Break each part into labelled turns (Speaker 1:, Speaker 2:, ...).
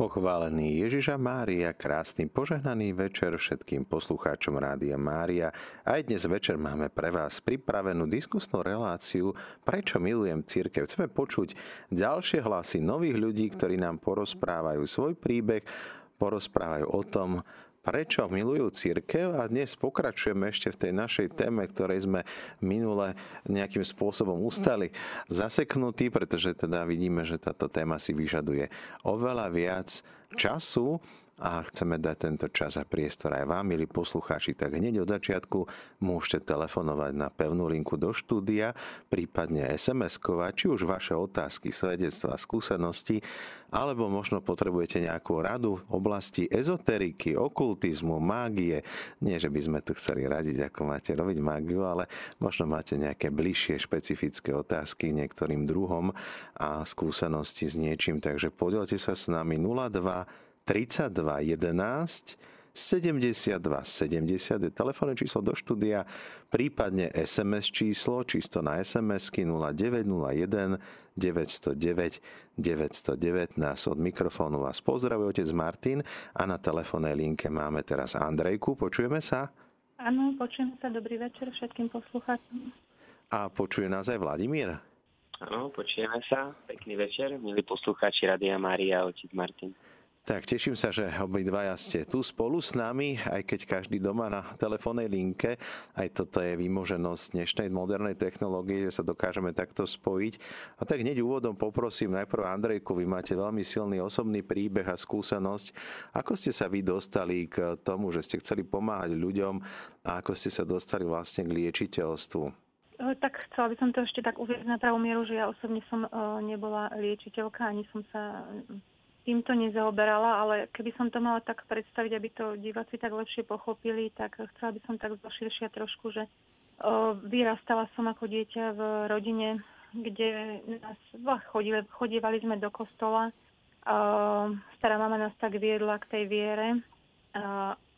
Speaker 1: Pochválený Ježiša Mária, krásny požehnaný večer všetkým poslucháčom Rádia Mária. Aj dnes večer máme pre vás pripravenú diskusnú reláciu Prečo milujem církev. Chceme počuť ďalšie hlasy nových ľudí, ktorí nám porozprávajú svoj príbeh, porozprávajú o tom, prečo milujú církev a dnes pokračujeme ešte v tej našej téme, ktorej sme minule nejakým spôsobom ustali zaseknutí, pretože teda vidíme, že táto téma si vyžaduje oveľa viac času a chceme dať tento čas a priestor aj vám, milí poslucháči, tak hneď od začiatku môžete telefonovať na pevnú linku do štúdia, prípadne SMS-kovať, či už vaše otázky, svedectva, skúsenosti, alebo možno potrebujete nejakú radu v oblasti ezoteriky, okultizmu, mágie. Nie, že by sme tu chceli radiť, ako máte robiť mágiu, ale možno máte nejaké bližšie špecifické otázky niektorým druhom a skúsenosti s niečím. Takže podielte sa s nami 02 32 11 72 70 je telefónne číslo do štúdia, prípadne SMS číslo, čisto na SMS-ky 0901 909 919 od mikrofónu vás pozdravuje otec Martin a na telefónnej linke máme teraz Andrejku. Počujeme sa?
Speaker 2: Áno, počujeme sa. Dobrý večer všetkým poslucháčom.
Speaker 1: A počuje nás aj Vladimír?
Speaker 3: Áno, počujeme sa. Pekný večer, milí poslucháči Radia Mária a otec Martin.
Speaker 1: Tak teším sa, že obidvaja ste tu spolu s nami, aj keď každý doma na telefónnej linke. Aj toto je výmoženosť dnešnej modernej technológie, že sa dokážeme takto spojiť. A tak hneď úvodom poprosím najprv Andrejku, vy máte veľmi silný osobný príbeh a skúsenosť. Ako ste sa vy dostali k tomu, že ste chceli pomáhať ľuďom a ako ste sa dostali vlastne k liečiteľstvu?
Speaker 2: Tak chcela by som to ešte tak uvieť na pravú mieru, že ja osobne som nebola liečiteľka, ani som sa týmto nezaoberala, ale keby som to mala tak predstaviť, aby to diváci tak lepšie pochopili, tak chcela by som tak zoširšia trošku, že vyrastala som ako dieťa v rodine, kde nás chodili, chodievali sme do kostola. Stará mama nás tak viedla k tej viere.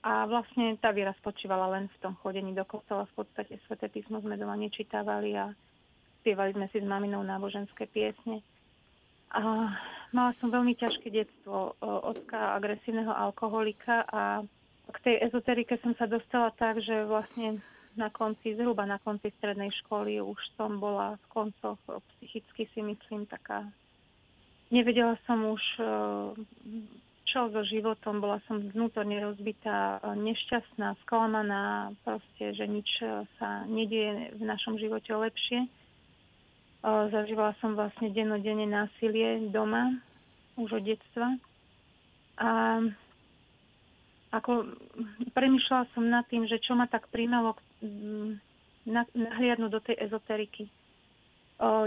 Speaker 2: A vlastne tá viera spočívala len v tom chodení do kostola. V podstate sveté písmo sme doma nečítavali a spievali sme si s maminou náboženské piesne. A Mala som veľmi ťažké detstvo, ocka agresívneho alkoholika a k tej ezoterike som sa dostala tak, že vlastne na konci, zhruba na konci strednej školy už som bola v koncoch psychicky si myslím taká. Nevedela som už čo so životom, bola som vnútorne rozbitá, nešťastná, sklamaná, proste, že nič sa nedieje v našom živote lepšie. Zažívala som vlastne dennodenne násilie doma, už od detstva. A ako premyšľala som nad tým, že čo ma tak primelo nahliadnúť do tej ezoteriky.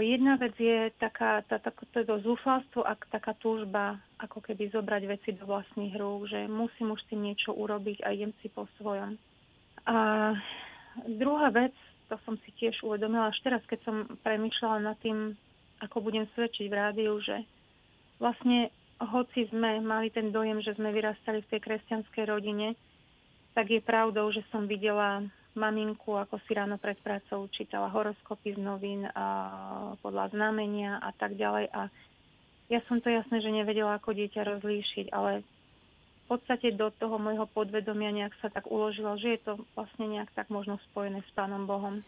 Speaker 2: Jedna vec je taká, tá, tá, to zúfalstvo a taká túžba, ako keby zobrať veci do vlastných rúk, že musím už si niečo urobiť a idem si po svojom. A druhá vec, to som si tiež uvedomila až teraz, keď som premyšľala nad tým, ako budem svedčiť v rádiu, že vlastne hoci sme mali ten dojem, že sme vyrastali v tej kresťanskej rodine, tak je pravdou, že som videla maminku, ako si ráno pred prácou čítala horoskopy z novín a podľa znamenia a tak ďalej. A ja som to jasné, že nevedela ako dieťa rozlíšiť, ale podstate do toho môjho podvedomia nejak sa tak uložilo, že je to vlastne nejak tak možno spojené s Pánom Bohom.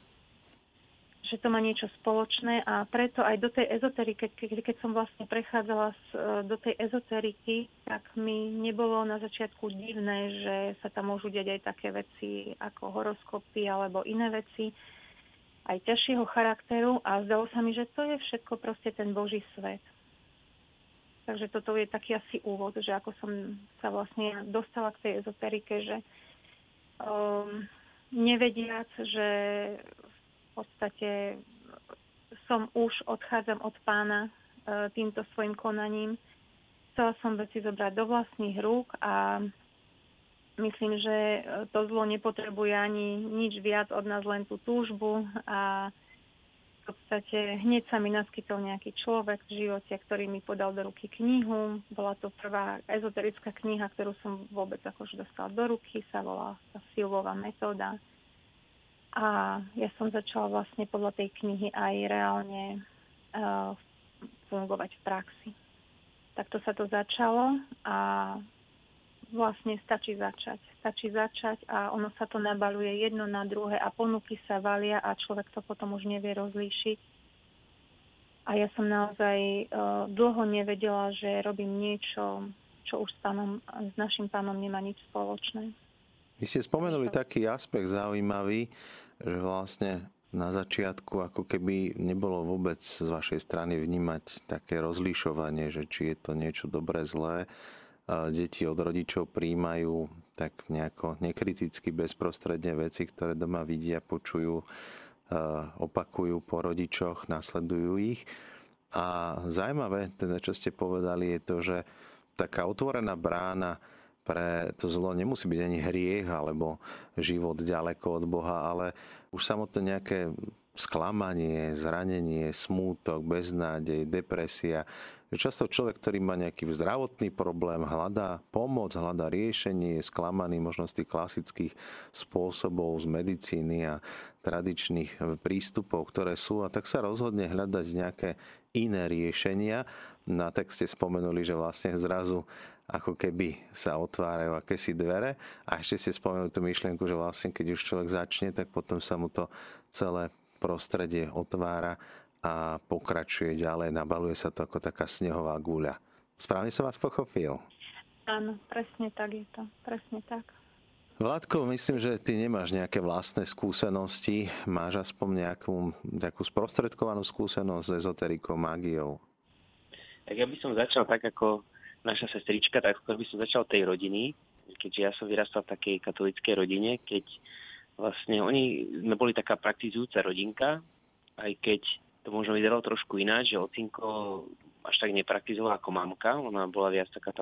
Speaker 2: Že to má niečo spoločné a preto aj do tej ezoteriky, keď, keď som vlastne prechádzala z, do tej ezoteriky, tak mi nebolo na začiatku divné, že sa tam môžu diať aj také veci ako horoskopy alebo iné veci aj ťažšieho charakteru a zdalo sa mi, že to je všetko proste ten Boží svet Takže toto je taký asi úvod, že ako som sa vlastne dostala k tej ezoterike, že um, nevediac, že v podstate som už odchádzam od pána uh, týmto svojim konaním. Chcela som veci zobrať do vlastných rúk a myslím, že to zlo nepotrebuje ani nič viac od nás, len tú túžbu a podstate hneď sa mi naskytol nejaký človek v živote, ktorý mi podal do ruky knihu. Bola to prvá ezoterická kniha, ktorú som vôbec akože dostala do ruky, sa volá Silvová metóda. A ja som začala vlastne podľa tej knihy aj reálne uh, fungovať v praxi. takto sa to začalo a vlastne stačí začať. Stačí začať a ono sa to nabaluje jedno na druhé a ponuky sa valia a človek to potom už nevie rozlíšiť. A ja som naozaj uh, dlho nevedela, že robím niečo, čo už s, pánom, s našim pánom nemá nič spoločné.
Speaker 1: Vy ste spomenuli taký aspekt zaujímavý, že vlastne na začiatku ako keby nebolo vôbec z vašej strany vnímať také rozlišovanie, že či je to niečo dobré, zlé, deti od rodičov príjmajú tak nejako nekriticky bezprostredne veci, ktoré doma vidia, počujú, opakujú po rodičoch, nasledujú ich. A zaujímavé, teda čo ste povedali, je to, že taká otvorená brána pre to zlo nemusí byť ani hriech alebo život ďaleko od Boha, ale už samotné nejaké sklamanie, zranenie, smútok, beznádej, depresia, Často človek, ktorý má nejaký zdravotný problém, hľadá pomoc, hľadá riešenie, je sklamaný možno z tých klasických spôsobov z medicíny a tradičných prístupov, ktoré sú a tak sa rozhodne hľadať nejaké iné riešenia. Na texte spomenuli, že vlastne zrazu ako keby sa otvárajú akési dvere a ešte ste spomenuli tú myšlienku, že vlastne keď už človek začne, tak potom sa mu to celé prostredie otvára a pokračuje ďalej, nabaluje sa to ako taká snehová guľa. Správne som vás pochopil?
Speaker 2: Áno, presne tak je to. Presne tak.
Speaker 1: Vládko, myslím, že ty nemáš nejaké vlastné skúsenosti. Máš aspoň nejakú, nejakú sprostredkovanú skúsenosť s ezoterikou, mágiou?
Speaker 3: Tak ja by som začal tak ako naša sestrička, tak skôr by som začal tej rodiny, keďže ja som vyrastal v takej katolíckej rodine, keď vlastne oni, sme boli taká praktizujúca rodinka, aj keď to možno vyzeralo trošku ináč, že ocinko až tak nepraktizovala ako mamka, ona bola viac taká tá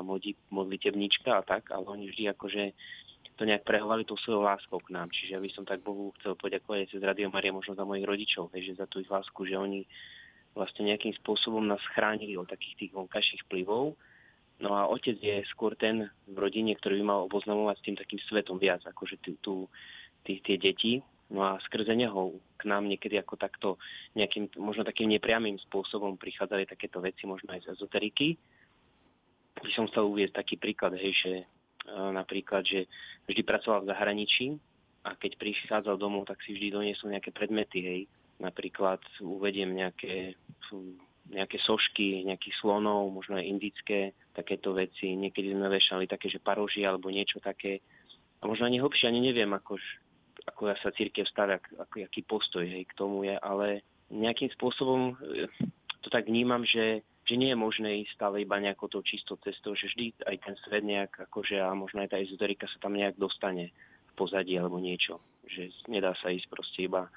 Speaker 3: modlitebnička a tak, ale oni vždy akože to nejak prehovali tú svojou láskou k nám. Čiže ja by som tak Bohu chcel poďakovať cez Radio Maria možno za mojich rodičov, že za tú ich lásku, že oni vlastne nejakým spôsobom nás chránili od takých tých vonkajších vplyvov. No a otec je skôr ten v rodine, ktorý by mal oboznamovať s tým takým svetom viac, akože tú, tú, tí, tie deti, No a skrze neho k nám niekedy ako takto nejakým, možno takým nepriamým spôsobom prichádzali takéto veci, možno aj z ezoteriky. By som chcel uvieť taký príklad, hej, že e, napríklad, že vždy pracoval v zahraničí a keď prichádzal domov, tak si vždy doniesol nejaké predmety, hej. Napríklad uvediem nejaké, nejaké sošky, nejakých slonov, možno aj indické, takéto veci. Niekedy sme vešali také, že paroži alebo niečo také. A možno ani hlbšie, ani neviem, ako ako ja sa církev stavia, ako, aký postoj hej, k tomu je, ale nejakým spôsobom e, to tak vnímam, že, že nie je možné ísť stále iba nejakou tou čistou cestou, že vždy aj ten svet nejak, akože a možno aj tá ezoterika sa tam nejak dostane v pozadí alebo niečo. Že nedá sa ísť proste iba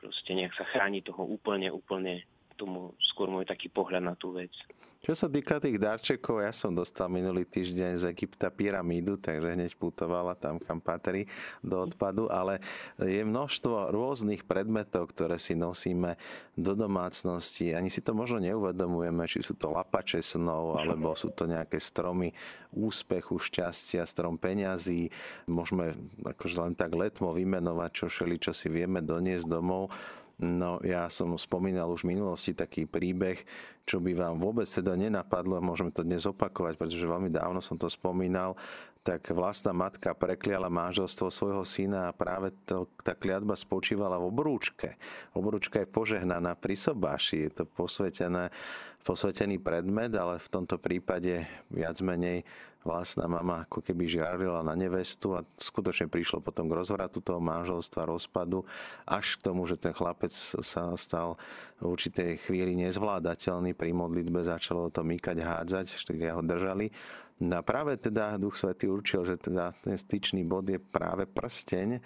Speaker 3: proste nejak sa chrániť toho úplne, úplne tomu skôr môj taký pohľad na tú vec.
Speaker 1: Čo sa týka tých darčekov, ja som dostal minulý týždeň z Egypta pyramídu, takže hneď putovala tam, kam patrí do odpadu, ale je množstvo rôznych predmetov, ktoré si nosíme do domácnosti. Ani si to možno neuvedomujeme, či sú to lapače snov, alebo sú to nejaké stromy úspechu, šťastia, strom peňazí. Môžeme akože len tak letmo vymenovať, čo šeli, čo si vieme doniesť domov No ja som spomínal už v minulosti taký príbeh, čo by vám vôbec teda nenapadlo, môžeme to dnes opakovať, pretože veľmi dávno som to spomínal, tak vlastná matka prekliala manželstvo svojho syna a práve to, tá kliatba spočívala v obrúčke. Obrúčka je požehnaná pri sobáši, je to posvetené, posvetený predmet, ale v tomto prípade viac menej vlastná mama ako keby žiarila na nevestu a skutočne prišlo potom k rozvratu toho manželstva, rozpadu, až k tomu, že ten chlapec sa stal v určitej chvíli nezvládateľný, pri modlitbe začalo to mykať, hádzať, štyria ho držali. No a práve teda Duch Svetý určil, že teda ten styčný bod je práve prsteň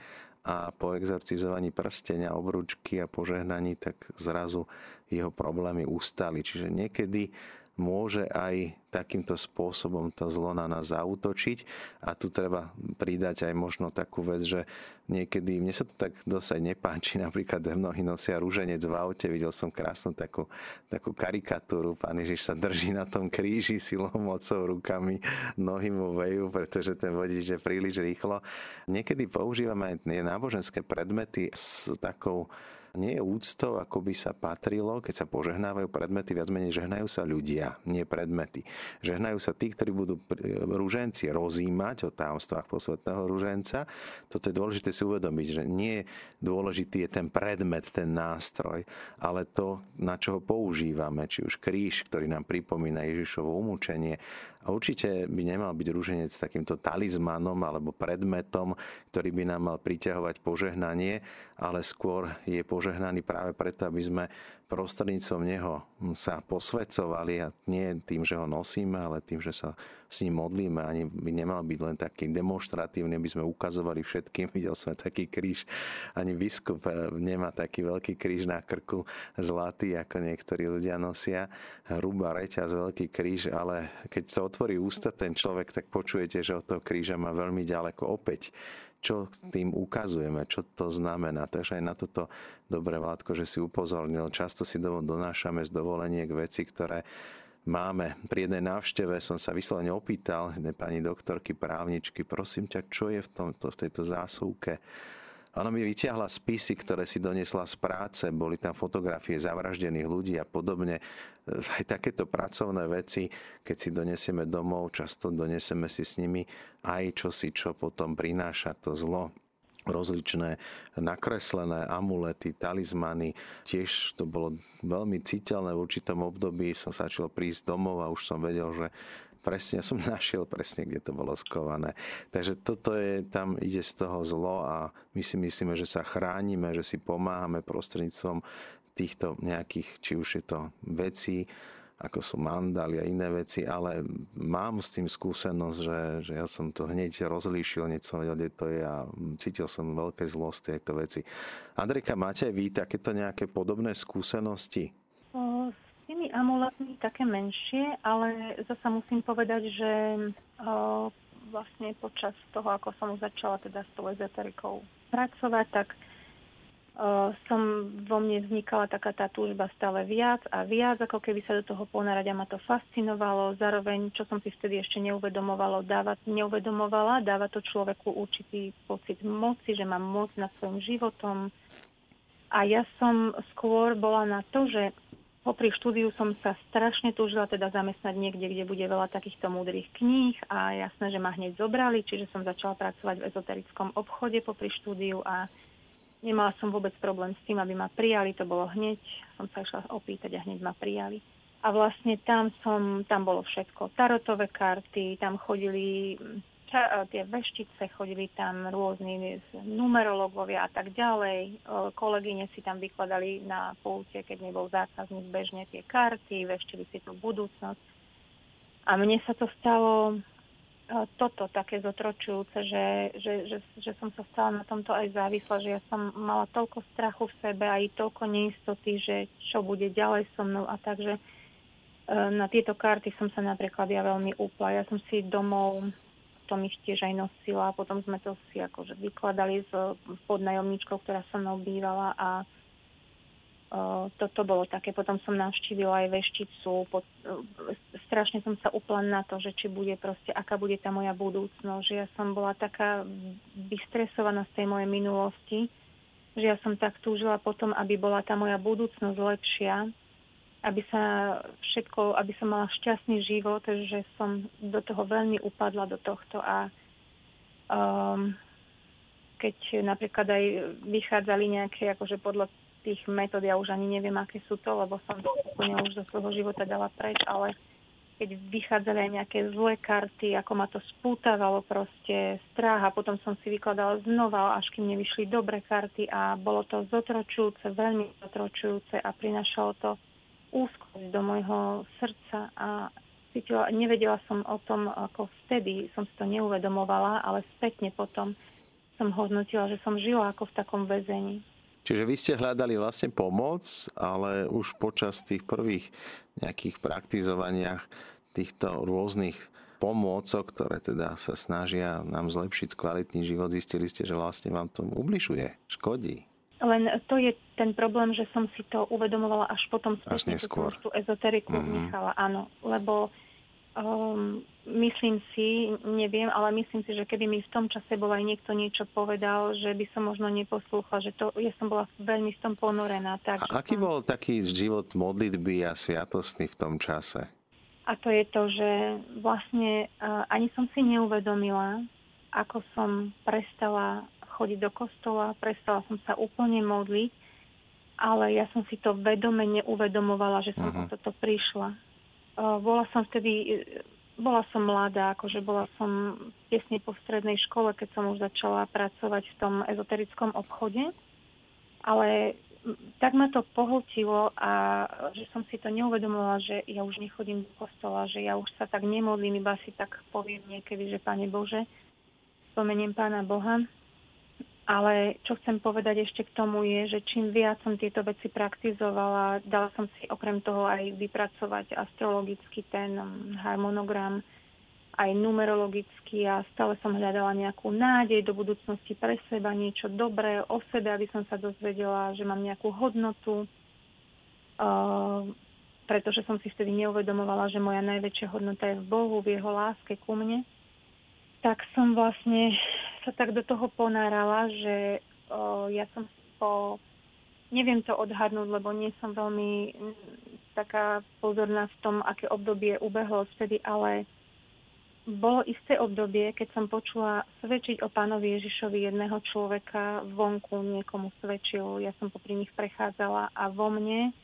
Speaker 1: a po exorcizovaní prsteňa, obrúčky a požehnaní, tak zrazu jeho problémy ustali. Čiže niekedy môže aj takýmto spôsobom to zlo na nás zautočiť. A tu treba pridať aj možno takú vec, že niekedy, mne sa to tak dosť nepáči, napríklad mnohí nosia rúženec v aute, videl som krásnu takú, takú karikatúru, pán Ježiš sa drží na tom kríži silou, mocou, rukami, nohy mu vejú, pretože ten vodič je príliš rýchlo. Niekedy používame aj náboženské predmety s takou nie je úctou, ako by sa patrilo, keď sa požehnávajú predmety, viac menej žehnajú sa ľudia, nie predmety. Žehnajú sa tí, ktorí budú rúženci rozímať o tajomstvách posvetného rúženca. Toto je dôležité si uvedomiť, že nie dôležitý je ten predmet, ten nástroj, ale to, na čo ho používame, či už kríž, ktorý nám pripomína Ježišovo umúčenie, a určite by nemal byť rúženec takýmto talizmanom alebo predmetom, ktorý by nám mal priťahovať požehnanie, ale skôr je požehnaný práve preto, aby sme prostredníctvom neho sa posvedcovali a nie tým, že ho nosíme, ale tým, že sa s ním modlíme. Ani by nemal byť len taký demonstratívny, aby sme ukazovali všetkým. Videl som taký kríž. Ani biskup eh, nemá taký veľký kríž na krku, zlatý, ako niektorí ľudia nosia. Hrubá reťaz, veľký kríž, ale keď to otvorí ústa ten človek, tak počujete, že od toho kríža má veľmi ďaleko opäť čo tým ukazujeme, čo to znamená. Takže aj na toto dobre, Vládko, že si upozornil. Často si donášame z dovoleniek veci, ktoré máme. Pri jednej návšteve som sa vyslovene opýtal jednej pani doktorky právničky, prosím ťa, čo je v, tomto, v tejto zásuvke? Ona mi vyťahla spisy, ktoré si donesla z práce, boli tam fotografie zavraždených ľudí a podobne. Aj takéto pracovné veci, keď si donesieme domov, často donesieme si s nimi aj čosi, čo potom prináša to zlo rozličné nakreslené amulety, talizmany. Tiež to bolo veľmi citeľné v určitom období. Som začal prísť domov a už som vedel, že presne som našiel presne, kde to bolo skované. Takže toto je, tam ide z toho zlo a my si myslíme, že sa chránime, že si pomáhame prostredníctvom týchto nejakých, či už je to veci, ako sú mandály a iné veci, ale mám s tým skúsenosť, že, že ja som to hneď rozlíšil, hneď som vedel, kde to je a cítil som veľké zlo z tejto veci. Andrika, máte aj vy takéto nejaké podobné skúsenosti?
Speaker 2: tými amuletmi také menšie, ale zase musím povedať, že o, vlastne počas toho, ako som začala teda s tou ezoterikou pracovať, tak o, som vo mne vznikala taká tá túžba stále viac a viac, ako keby sa do toho ponárať a ma to fascinovalo. Zároveň, čo som si vtedy ešte neuvedomovalo, dáva, neuvedomovala, dáva to človeku určitý pocit moci, že mám moc nad svojim životom. A ja som skôr bola na to, že popri štúdiu som sa strašne túžila teda zamestnať niekde, kde bude veľa takýchto múdrych kníh a jasné, že ma hneď zobrali, čiže som začala pracovať v ezoterickom obchode popri štúdiu a nemala som vôbec problém s tým, aby ma prijali, to bolo hneď, som sa išla opýtať a hneď ma prijali. A vlastne tam som, tam bolo všetko, tarotové karty, tam chodili ča- tie veštice, chodili tam rôzni numerológovia a tak ďalej. Kolegyne si tam vykladali na pulte, keď nebol zákazník bežne tie karty, veštili si tú budúcnosť. A mne sa to stalo toto také zotročujúce, že, že, že, že som sa stala na tomto aj závislá, že ja som mala toľko strachu v sebe a aj toľko neistoty, že čo bude ďalej so mnou a takže na tieto karty som sa napríklad ja veľmi úpla. Ja som si domov som ich tiež aj nosila. Potom sme to si akože vykladali s podnajomníčkou, ktorá so mnou bývala a toto bolo také. Potom som navštívila aj vešticu. Pod, strašne som sa upla na to, že či bude proste, aká bude tá moja budúcnosť. Že ja som bola taká vystresovaná z tej mojej minulosti, že ja som tak túžila potom, aby bola tá moja budúcnosť lepšia aby sa všetko, aby som mala šťastný život, že som do toho veľmi upadla do tohto a um, keď napríklad aj vychádzali nejaké, akože podľa tých metód, ja už ani neviem, aké sú to, lebo som to úplne už zo svojho života dala preč, ale keď vychádzali aj nejaké zlé karty, ako ma to spútavalo proste strach a potom som si vykladala znova, až kým nevyšli dobré karty a bolo to zotročujúce, veľmi zotročujúce a prinašalo to úzkosť do môjho srdca a cítila, nevedela som o tom, ako vtedy som si to neuvedomovala, ale spätne potom som hodnotila, že som žila ako v takom väzení.
Speaker 1: Čiže vy ste hľadali vlastne pomoc, ale už počas tých prvých nejakých praktizovaniach týchto rôznych pomôcok, ktoré teda sa snažia nám zlepšiť kvalitný život, zistili ste, že vlastne vám to ubližuje, škodí.
Speaker 2: Len to je ten problém, že som si to uvedomovala až potom späť, keď som tú ezoteriku mm-hmm. nechala, áno. Lebo Um, myslím si, neviem, ale myslím si, že keby mi v tom čase bol aj niekto niečo povedal, že by som možno neposlúchla, že to, ja som bola veľmi v tom ponorená. Tak,
Speaker 1: a aký som... bol taký život modlitby a sviatostný v tom čase?
Speaker 2: A to je to, že vlastne uh, ani som si neuvedomila, ako som prestala chodiť do kostola, prestala som sa úplne modliť, ale ja som si to vedome neuvedomovala, že som uh-huh. o toto prišla bola som vtedy, bola som mladá, akože bola som tesne po strednej škole, keď som už začala pracovať v tom ezoterickom obchode. Ale tak ma to pohltilo a že som si to neuvedomila, že ja už nechodím do kostola, že ja už sa tak nemodlím, iba si tak poviem niekedy, že Pane Bože, spomeniem Pána Boha ale čo chcem povedať ešte k tomu je, že čím viac som tieto veci praktizovala, dala som si okrem toho aj vypracovať astrologicky ten um, harmonogram, aj numerologicky a stále som hľadala nejakú nádej do budúcnosti pre seba, niečo dobré o sebe, aby som sa dozvedela, že mám nejakú hodnotu, uh, pretože som si vtedy neuvedomovala, že moja najväčšia hodnota je v Bohu, v Jeho láske ku mne. Tak som vlastne sa tak do toho ponárala, že o, ja som po... Neviem to odhadnúť, lebo nie som veľmi taká pozorná v tom, aké obdobie ubehlo vtedy, ale bolo isté obdobie, keď som počula svedčiť o pánovi Ježišovi jedného človeka vonku, niekomu svedčil, ja som popri nich prechádzala a vo mne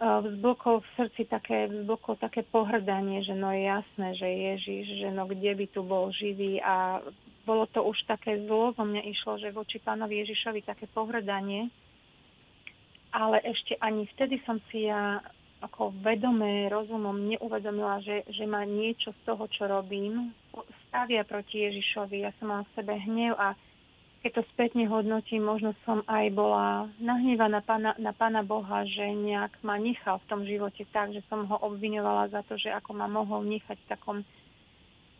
Speaker 2: vzblokol v srdci také, vzblokol také pohrdanie, že no je jasné, že Ježiš, že no kde by tu bol živý a bolo to už také zlo, zo mňa išlo, že voči pánovi Ježišovi také pohrdanie. Ale ešte ani vtedy som si ja ako vedomé rozumom neuvedomila, že, že ma niečo z toho, čo robím, stavia proti Ježišovi. Ja som mala v sebe hnev a keď to spätne hodnotím, možno som aj bola nahnevaná na pána, na pána Boha, že nejak ma nechal v tom živote tak, že som ho obviňovala za to, že ako ma mohol nechať v takom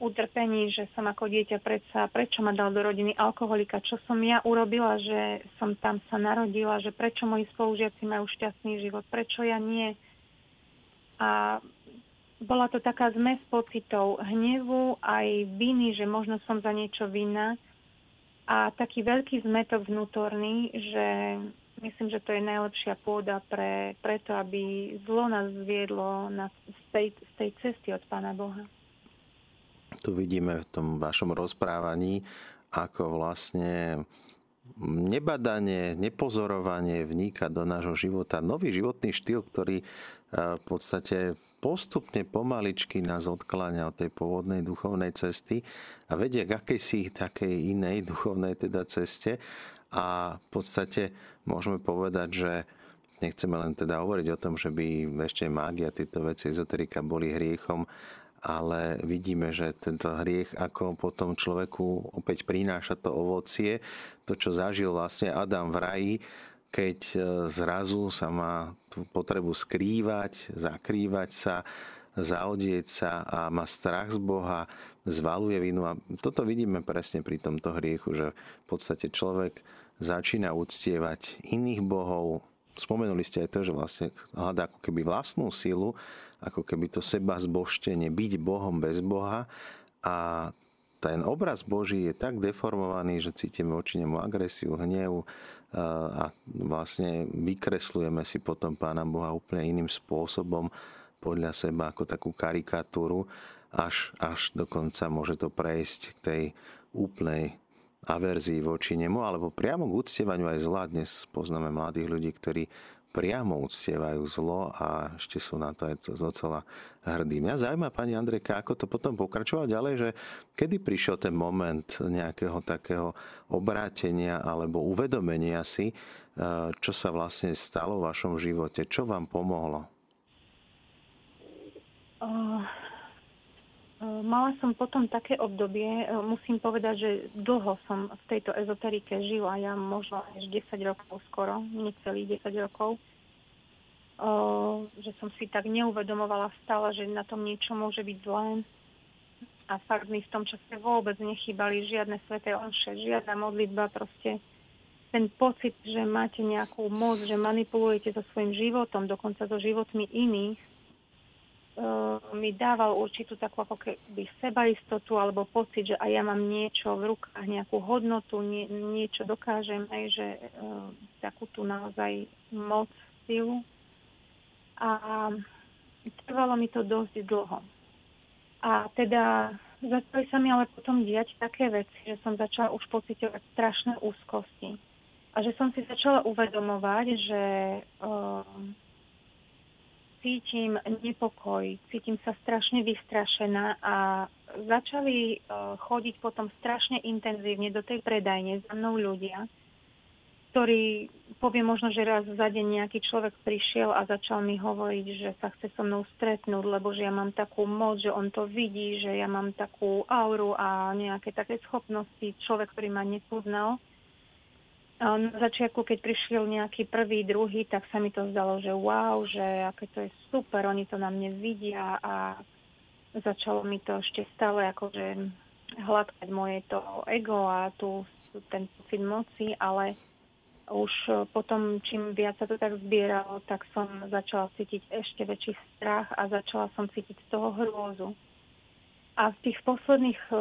Speaker 2: utrpení, že som ako dieťa predsa, prečo ma dal do rodiny alkoholika, čo som ja urobila, že som tam sa narodila, že prečo moji spolužiaci majú šťastný život, prečo ja nie. A bola to taká zmes pocitov hnevu aj viny, že možno som za niečo vinná a taký veľký zmetok vnútorný, že myslím, že to je najlepšia pôda pre, preto, aby zlo nás zviedlo na, z, tej, z tej cesty od Pána Boha.
Speaker 1: Tu vidíme v tom vašom rozprávaní, ako vlastne nebadanie, nepozorovanie vníka do nášho života. Nový životný štýl, ktorý e, v podstate postupne pomaličky nás odkláňa od tej pôvodnej duchovnej cesty a vedie k akejsi takej inej duchovnej teda ceste. A v podstate môžeme povedať, že nechceme len teda hovoriť o tom, že by ešte mágia, tieto veci, ezoterika boli hriechom, ale vidíme, že tento hriech ako potom človeku opäť prináša to ovocie, to, čo zažil vlastne Adam v raji, keď e, zrazu sa má tú potrebu skrývať, zakrývať sa, zaodieť sa a má strach z Boha, zvaluje vinu. A toto vidíme presne pri tomto hriechu, že v podstate človek začína uctievať iných bohov. Spomenuli ste aj to, že vlastne hľadá ako keby vlastnú silu ako keby to seba zboštenie, byť Bohom bez Boha a ten obraz Boží je tak deformovaný, že cítime voči nemu agresiu, hnev a vlastne vykreslujeme si potom Pána Boha úplne iným spôsobom podľa seba ako takú karikatúru, až, až dokonca môže to prejsť k tej úplnej averzii voči nemu, alebo priamo k uctievaniu aj zla. Dnes poznáme mladých ľudí, ktorí priamo uctievajú zlo a ešte sú na to aj docela hrdí. Mňa zaujíma, pani Andrejka, ako to potom pokračovalo ďalej, že kedy prišiel ten moment nejakého takého obrátenia alebo uvedomenia si, e, čo sa vlastne stalo v vašom živote, čo vám pomohlo?
Speaker 2: Uh, mala som potom také obdobie, musím povedať, že dlho som v tejto ezoterike žila, ja možno až 10 rokov skoro, necelých 10 rokov. O, že som si tak neuvedomovala stále, že na tom niečo môže byť zlé. A fakt mi v tom čase vôbec nechýbali žiadne sveté omše, žiadna modlitba, proste ten pocit, že máte nejakú moc, že manipulujete so svojím životom, dokonca so životmi iných, mi dával určitú takú ako keby sebaistotu alebo pocit, že aj ja mám niečo v rukách, nejakú hodnotu, nie, niečo dokážem, aj že uh, takú tu naozaj moc, silu. A trvalo mi to dosť dlho. A teda začali sa mi ale potom diať také veci, že som začala už pocitovať strašné úzkosti. A že som si začala uvedomovať, že uh, cítim nepokoj, cítim sa strašne vystrašená a začali uh, chodiť potom strašne intenzívne do tej predajne za mnou ľudia, ktorí, poviem možno, že raz za deň nejaký človek prišiel a začal mi hovoriť, že sa chce so mnou stretnúť, lebo že ja mám takú moc, že on to vidí, že ja mám takú auru a nejaké také schopnosti, človek, ktorý ma nepoznal na začiatku, keď prišiel nejaký prvý, druhý, tak sa mi to zdalo, že wow, že aké to je super, oni to na mne vidia a začalo mi to ešte stále akože hladkať moje to ego a tu ten pocit moci, ale už potom, čím viac sa to tak zbieralo, tak som začala cítiť ešte väčší strach a začala som cítiť z toho hrôzu. A v tých posledných e,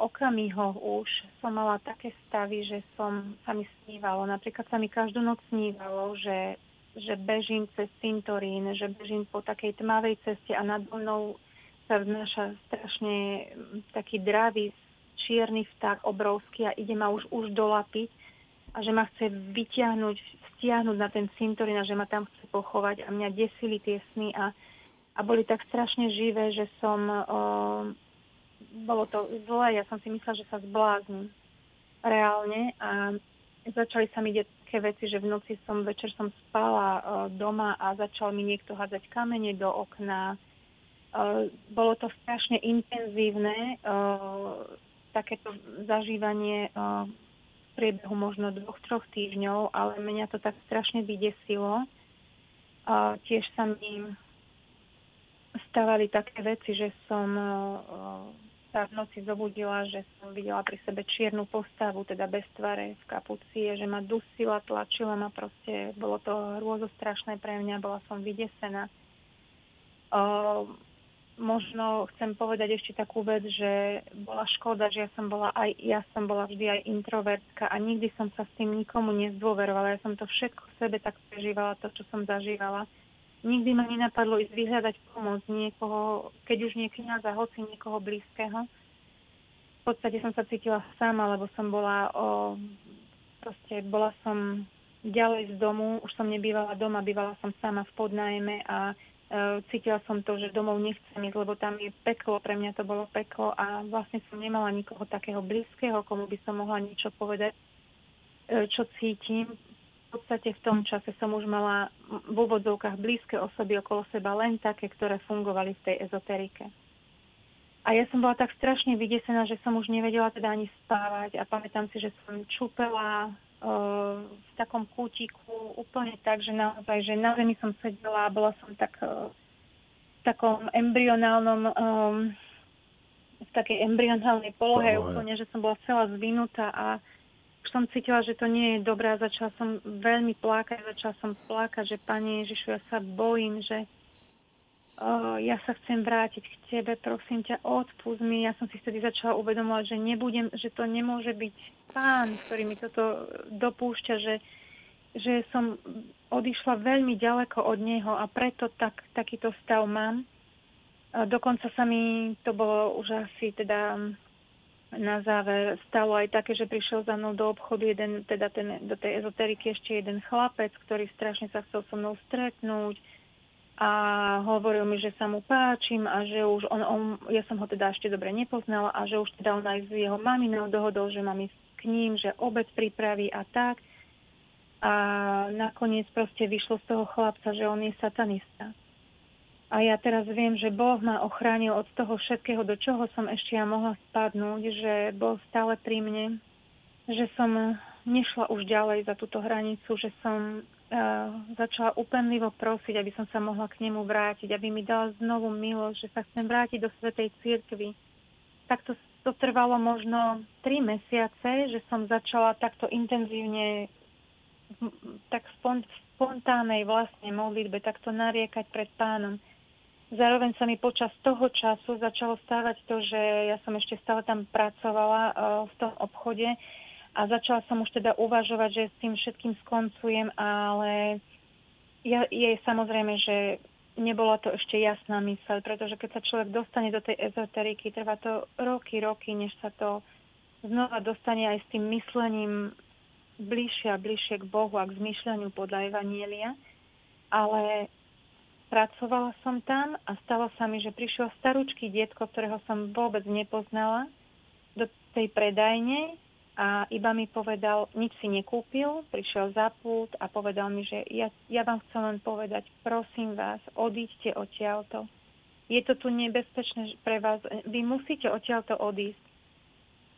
Speaker 2: okamihoch už som mala také stavy, že som sa mi snívalo. Napríklad sa mi každú noc snívalo, že, že bežím cez cintorín, že bežím po takej tmavej ceste a nad mnou sa vznáša strašne taký dravý čierny vták obrovský a ide ma už, už dolapiť a že ma chce vyťahnuť, stiahnuť na ten cintorín a že ma tam chce pochovať a mňa desili tie sny a, a boli tak strašne živé, že som bolo to zlé, ja som si myslela, že sa zblázním reálne a začali sa mi také veci, že v noci som, večer som spala uh, doma a začal mi niekto hádzať kamene do okna. Uh, bolo to strašne intenzívne, uh, takéto zažívanie v priebehu možno dvoch, troch týždňov, ale mňa to tak strašne vydesilo. Tiež sa mi stávali také veci, že som sa v noci zobudila, že som videla pri sebe čiernu postavu, teda bez tvare, v kapuci, že ma dusila, tlačila ma proste, bolo to hrôzo strašné pre mňa, bola som vydesená. O, možno chcem povedať ešte takú vec, že bola škoda, že ja som bola aj, ja som bola vždy aj introvertka a nikdy som sa s tým nikomu nezdôverovala. Ja som to všetko v sebe tak prežívala, to, čo som zažívala nikdy ma nenapadlo ísť vyhľadať pomoc niekoho, keď už nie kniaza, hoci niekoho blízkeho. V podstate som sa cítila sama, lebo som bola o, proste bola som ďalej z domu, už som nebývala doma, bývala som sama v podnajme a e, cítila som to, že domov nechcem ísť, lebo tam je peklo, pre mňa to bolo peklo a vlastne som nemala nikoho takého blízkeho, komu by som mohla niečo povedať, e, čo cítim podstate v tom čase som už mala v úvodzovkách blízke osoby okolo seba len také, ktoré fungovali v tej ezoterike. A ja som bola tak strašne vydesená, že som už nevedela teda ani spávať a pamätám si, že som čupela uh, v takom kútiku úplne tak, že naozaj, že na zemi som sedela a bola som tak uh, v takom embryonálnom um, v takej embryonálnej polohe, Polohe. úplne, že som bola celá zvinutá a som cítila, že to nie je dobré a začala som veľmi plakať, začala som plakať, že Pani Ježišu, ja sa bojím, že uh, ja sa chcem vrátiť k Tebe, prosím ťa, odpust mi. Ja som si vtedy začala uvedomovať, že nebudem, že to nemôže byť Pán, ktorý mi toto dopúšťa, že, že som odišla veľmi ďaleko od Neho a preto tak, takýto stav mám. Dokonca sa mi, to bolo už asi teda na záver stalo aj také, že prišiel za mnou do obchodu jeden, teda ten, do tej ezoteriky ešte jeden chlapec, ktorý strašne sa chcel so mnou stretnúť a hovoril mi, že sa mu páčim a že už on, on, ja som ho teda ešte dobre nepoznala a že už teda on aj s jeho maminou dohodol, že mám ísť k ním, že obec pripraví a tak. A nakoniec proste vyšlo z toho chlapca, že on je satanista. A ja teraz viem, že Boh ma ochránil od toho všetkého, do čoho som ešte ja mohla spadnúť, že bol stále pri mne, že som nešla už ďalej za túto hranicu, že som uh, začala úpenlivo prosiť, aby som sa mohla k nemu vrátiť, aby mi dala znovu milosť, že sa chcem vrátiť do Svetej Církvy. Tak to, trvalo možno tri mesiace, že som začala takto intenzívne tak v spontánnej vlastne modlitbe takto nariekať pred pánom zároveň sa mi počas toho času začalo stávať to, že ja som ešte stále tam pracovala uh, v tom obchode a začala som už teda uvažovať, že s tým všetkým skoncujem, ale ja, je samozrejme, že nebola to ešte jasná myseľ, pretože keď sa človek dostane do tej ezoteriky, trvá to roky, roky, než sa to znova dostane aj s tým myslením bližšie a bližšie k Bohu a k zmýšľaniu podľa Evanielia. Ale pracovala som tam a stalo sa mi, že prišiel starúčky dietko, ktorého som vôbec nepoznala do tej predajne a iba mi povedal, nič si nekúpil, prišiel za pult a povedal mi, že ja, ja vám chcem len povedať, prosím vás, odíďte odtiaľto. Je to tu nebezpečné pre vás, vy musíte odtiaľto odísť.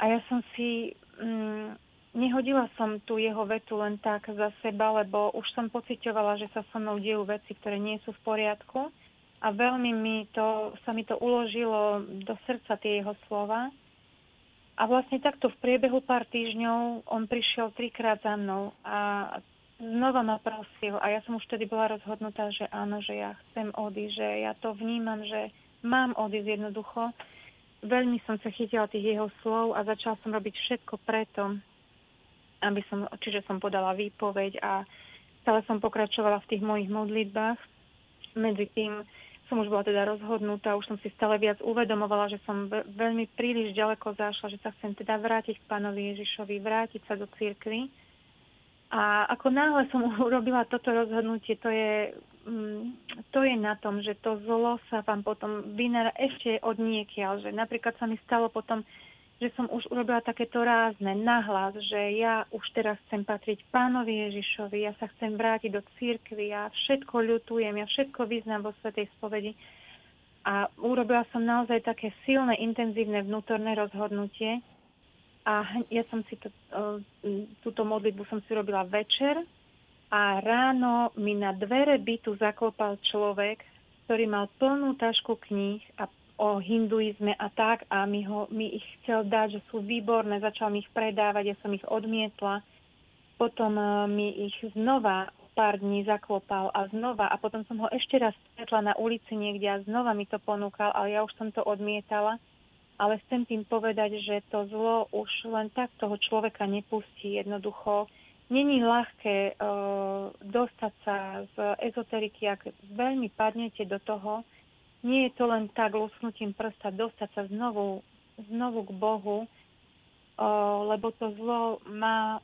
Speaker 2: A ja som si, mm, nehodila som tu jeho vetu len tak za seba, lebo už som pocitovala, že sa so mnou dejú veci, ktoré nie sú v poriadku. A veľmi mi to, sa mi to uložilo do srdca tie jeho slova. A vlastne takto v priebehu pár týždňov on prišiel trikrát za mnou a znova ma prosil. A ja som už vtedy bola rozhodnutá, že áno, že ja chcem odísť, že ja to vnímam, že mám odísť jednoducho. Veľmi som sa chytila tých jeho slov a začala som robiť všetko preto, aby som, čiže som podala výpoveď a stále som pokračovala v tých mojich modlitbách. Medzi tým som už bola teda rozhodnutá, už som si stále viac uvedomovala, že som veľmi príliš ďaleko zašla, že sa chcem teda vrátiť k pánovi Ježišovi, vrátiť sa do církvy. A ako náhle som urobila toto rozhodnutie, to je, mm, to je na tom, že to zlo sa vám potom vynára ešte od niekiaľ, že napríklad sa mi stalo potom že som už urobila takéto rázne nahlas, že ja už teraz chcem patriť pánovi Ježišovi, ja sa chcem vrátiť do církvy, ja všetko ľutujem, ja všetko vyznám vo Svetej spovedi. A urobila som naozaj také silné, intenzívne vnútorné rozhodnutie. A ja som si to, túto modlitbu som si robila večer a ráno mi na dvere bytu zaklopal človek, ktorý mal plnú tašku kníh a o hinduizme a tak a mi, ho, mi ich chcel dať, že sú výborné, začal mi ich predávať, ja som ich odmietla. Potom uh, mi ich znova pár dní zaklopal a znova a potom som ho ešte raz stretla na ulici niekde a znova mi to ponúkal, ale ja už som to odmietala. Ale chcem tým povedať, že to zlo už len tak toho človeka nepustí. Jednoducho není ľahké uh, dostať sa z ezoteriky, ak veľmi padnete do toho, nie je to len tak lusknutím prsta dostať sa znovu, znovu k Bohu, lebo to zlo má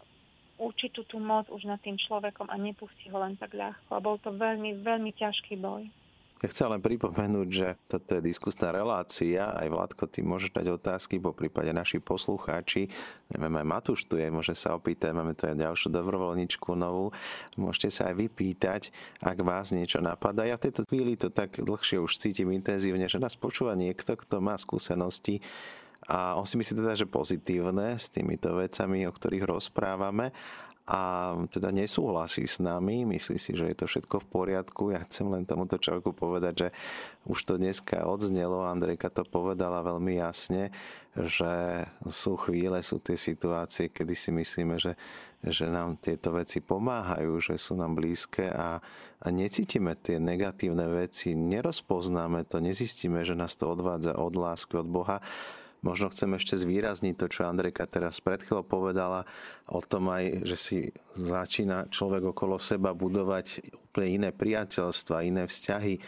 Speaker 2: určitú tú moc už nad tým človekom a nepustí ho len tak ľahko. A bol to veľmi, veľmi ťažký boj.
Speaker 1: Ja chcem len pripomenúť, že toto je diskusná relácia. Aj Vládko, ty môžeš dať otázky, po prípade naši poslucháči. Neviem, aj Matúš tu je, môže sa opýtať. Máme tu aj ďalšiu dobrovoľničku novú. Môžete sa aj vypýtať, ak vás niečo napadá. Ja v tejto chvíli to tak dlhšie už cítim intenzívne, že nás počúva niekto, kto má skúsenosti a on si myslí teda, že pozitívne s týmito vecami, o ktorých rozprávame a teda nesúhlasí s nami, myslí si, že je to všetko v poriadku. Ja chcem len tomuto človeku povedať, že už to dneska odznelo, Andrejka to povedala veľmi jasne, že sú chvíle, sú tie situácie, kedy si myslíme, že, že nám tieto veci pomáhajú, že sú nám blízke a, a necítime tie negatívne veci, nerozpoznáme to, nezistíme, že nás to odvádza od lásky, od Boha. Možno chcem ešte zvýrazniť to, čo Andrejka teraz pred chvíľou povedala o tom aj, že si začína človek okolo seba budovať úplne iné priateľstva, iné vzťahy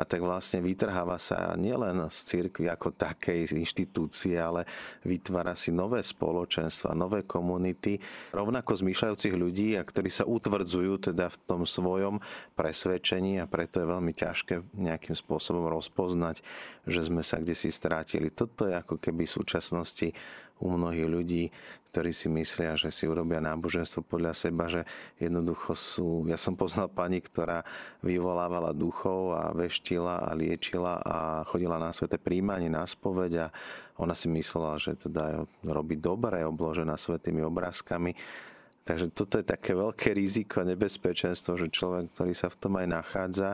Speaker 1: a tak vlastne vytrháva sa nielen z cirkvi ako takej inštitúcie, ale vytvára si nové spoločenstva, nové komunity, rovnako zmýšľajúcich ľudí, a ktorí sa utvrdzujú teda v tom svojom presvedčení a preto je veľmi ťažké nejakým spôsobom rozpoznať, že sme sa kde si strátili. Toto je ako keby v súčasnosti u mnohých ľudí, ktorí si myslia, že si urobia náboženstvo podľa seba, že jednoducho sú... Ja som poznal pani, ktorá vyvolávala duchov a veštila a liečila a chodila na sveté príjmanie, na spoveď a ona si myslela, že teda robí dobre, obložená svetými obrázkami. Takže toto je také veľké riziko, nebezpečenstvo, že človek, ktorý sa v tom aj nachádza,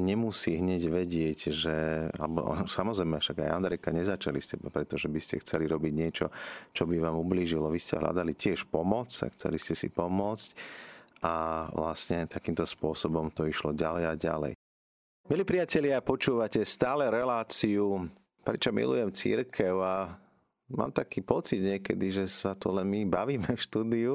Speaker 1: nemusí hneď vedieť, že, alebo samozrejme, však aj Andrejka nezačali ste, pretože by ste chceli robiť niečo, čo by vám ublížilo. Vy ste hľadali tiež pomoc a chceli ste si pomôcť a vlastne takýmto spôsobom to išlo ďalej a ďalej. Milí priatelia, počúvate stále reláciu Prečo milujem církev a mám taký pocit niekedy, že sa to len my bavíme v štúdiu,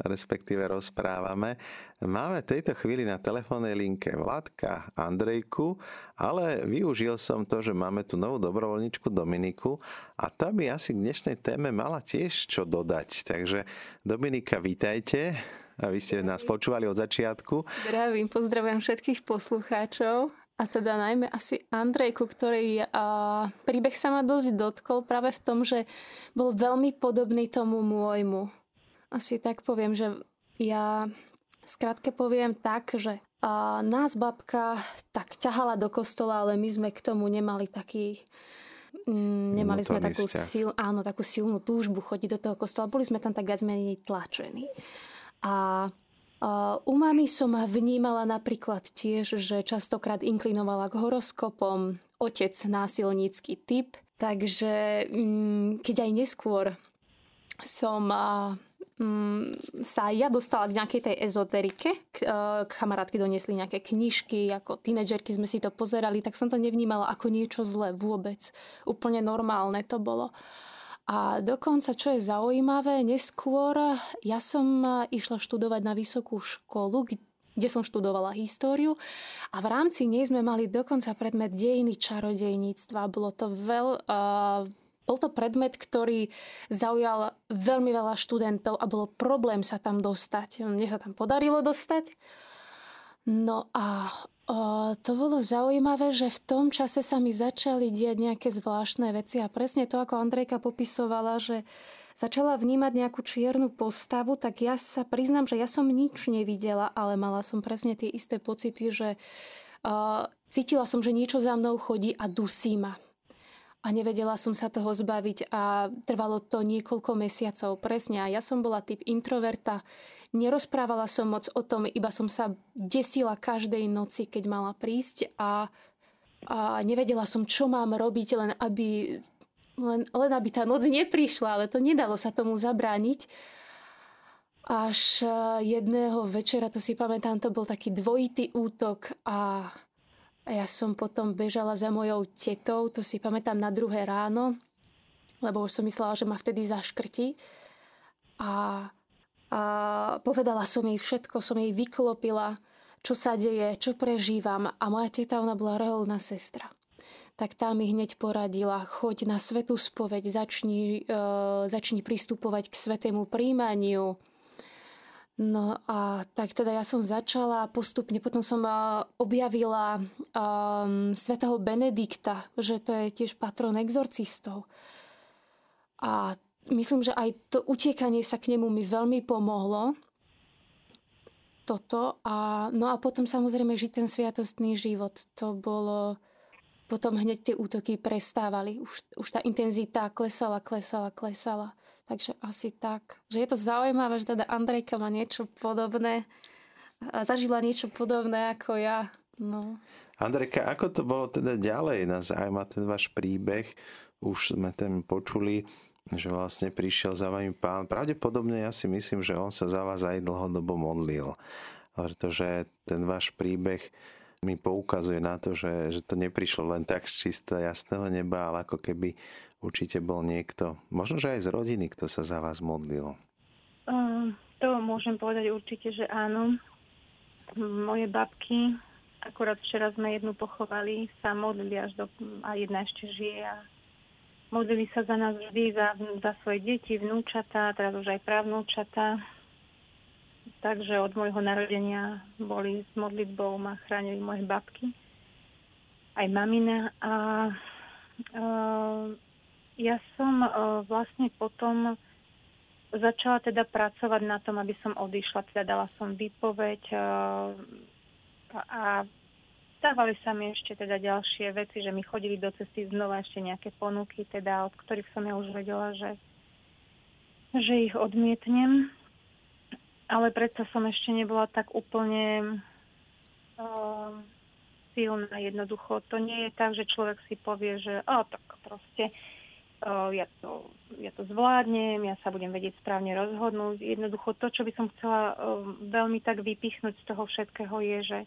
Speaker 1: respektíve rozprávame. Máme v tejto chvíli na telefónnej linke Vladka Andrejku, ale využil som to, že máme tu novú dobrovoľničku Dominiku a tá by asi k dnešnej téme mala tiež čo dodať. Takže Dominika, vítajte. A vy ste nás počúvali od začiatku.
Speaker 4: Zdravím, pozdravujem všetkých poslucháčov a teda najmä asi Andrejku, ktorý a, príbeh sa ma dosť dotkol práve v tom, že bol veľmi podobný tomu môjmu. Asi tak poviem, že ja skrátke poviem tak, že a, nás babka tak ťahala do kostola, ale my sme k tomu nemali taký mm, nemali sme takú, sil, áno, takú silnú túžbu chodiť do toho kostola. Boli sme tam tak viac menej tlačení. A u mami som vnímala napríklad tiež, že častokrát inklinovala k horoskopom, otec násilnícky typ, takže mm, keď aj neskôr som mm, sa ja dostala k nejakej tej ezoterike, k, k kamarátky doniesli nejaké knižky, ako tínedžerky sme si to pozerali, tak som to nevnímala ako niečo zlé vôbec. Úplne normálne to bolo. A dokonca, čo je zaujímavé, neskôr ja som išla študovať na vysokú školu, kde som študovala históriu a v rámci nej sme mali dokonca predmet dejiny čarodejníctva. Bolo to veľ, uh, bol to predmet, ktorý zaujal veľmi veľa študentov a bolo problém sa tam dostať. Mne sa tam podarilo dostať. No a O, to bolo zaujímavé, že v tom čase sa mi začali diať nejaké zvláštne veci a presne to, ako Andrejka popisovala, že začala vnímať nejakú čiernu postavu, tak ja sa priznám, že ja som nič nevidela, ale mala som presne tie isté pocity, že uh, cítila som, že niečo za mnou chodí a dusí ma. A nevedela som sa toho zbaviť a trvalo to niekoľko mesiacov presne. A ja som bola typ introverta, Nerozprávala som moc o tom, iba som sa desila každej noci, keď mala prísť a, a nevedela som, čo mám robiť, len aby, len, len aby tá noc neprišla, ale to nedalo sa tomu zabrániť. Až e, jedného večera, to si pamätám, to bol taký dvojitý útok a ja som potom bežala za mojou tetou, to si pamätám na druhé ráno, lebo už som myslela, že ma vtedy zaškrti. A a povedala som jej všetko, som jej vyklopila, čo sa deje, čo prežívam. A moja teta, ona bola reholná sestra. Tak tá mi hneď poradila, choď na svetú spoveď, začni, uh, začni pristupovať k svetému príjmaniu. No a tak teda ja som začala postupne, potom som uh, objavila um, svetého Benedikta, že to je tiež patron exorcistov. A myslím, že aj to utiekanie sa k nemu mi veľmi pomohlo. Toto. A, no a potom samozrejme žiť ten sviatostný život. To bolo... Potom hneď tie útoky prestávali. Už, už tá intenzita klesala, klesala, klesala. Takže asi tak. Že je to zaujímavé, že teda Andrejka má niečo podobné. A zažila niečo podobné ako ja. No.
Speaker 1: Andrejka, ako to bolo teda ďalej? na zaujíma ten váš príbeh. Už sme ten počuli že vlastne prišiel za vami pán. Pravdepodobne ja si myslím, že on sa za vás aj dlhodobo modlil. Pretože ten váš príbeh mi poukazuje na to, že, že to neprišlo len tak z čistého jasného neba, ale ako keby určite bol niekto, možno že aj z rodiny, kto sa za vás modlil.
Speaker 2: To môžem povedať určite, že áno. Moje babky, akurát včera sme jednu pochovali, sa modlili až do... a jedna ešte žije a Modlili sa za nás vždy, za, za svoje deti, vnúčatá, teraz už aj právnúčatá. Takže od môjho narodenia boli s modlitbou ma chránili moje babky, aj mamina. A uh, ja som uh, vlastne potom začala teda pracovať na tom, aby som odišla, teda dala som výpoveď uh, a Stávali sa mi ešte teda ďalšie veci, že mi chodili do cesty znova ešte nejaké ponuky, teda od ktorých som ja už vedela, že, že ich odmietnem. Ale predsa som ešte nebola tak úplne uh, silná jednoducho. To nie je tak, že človek si povie, že oh, tak proste uh, ja, to, ja to zvládnem, ja sa budem vedieť správne rozhodnúť. Jednoducho to, čo by som chcela uh, veľmi tak vypichnúť z toho všetkého je, že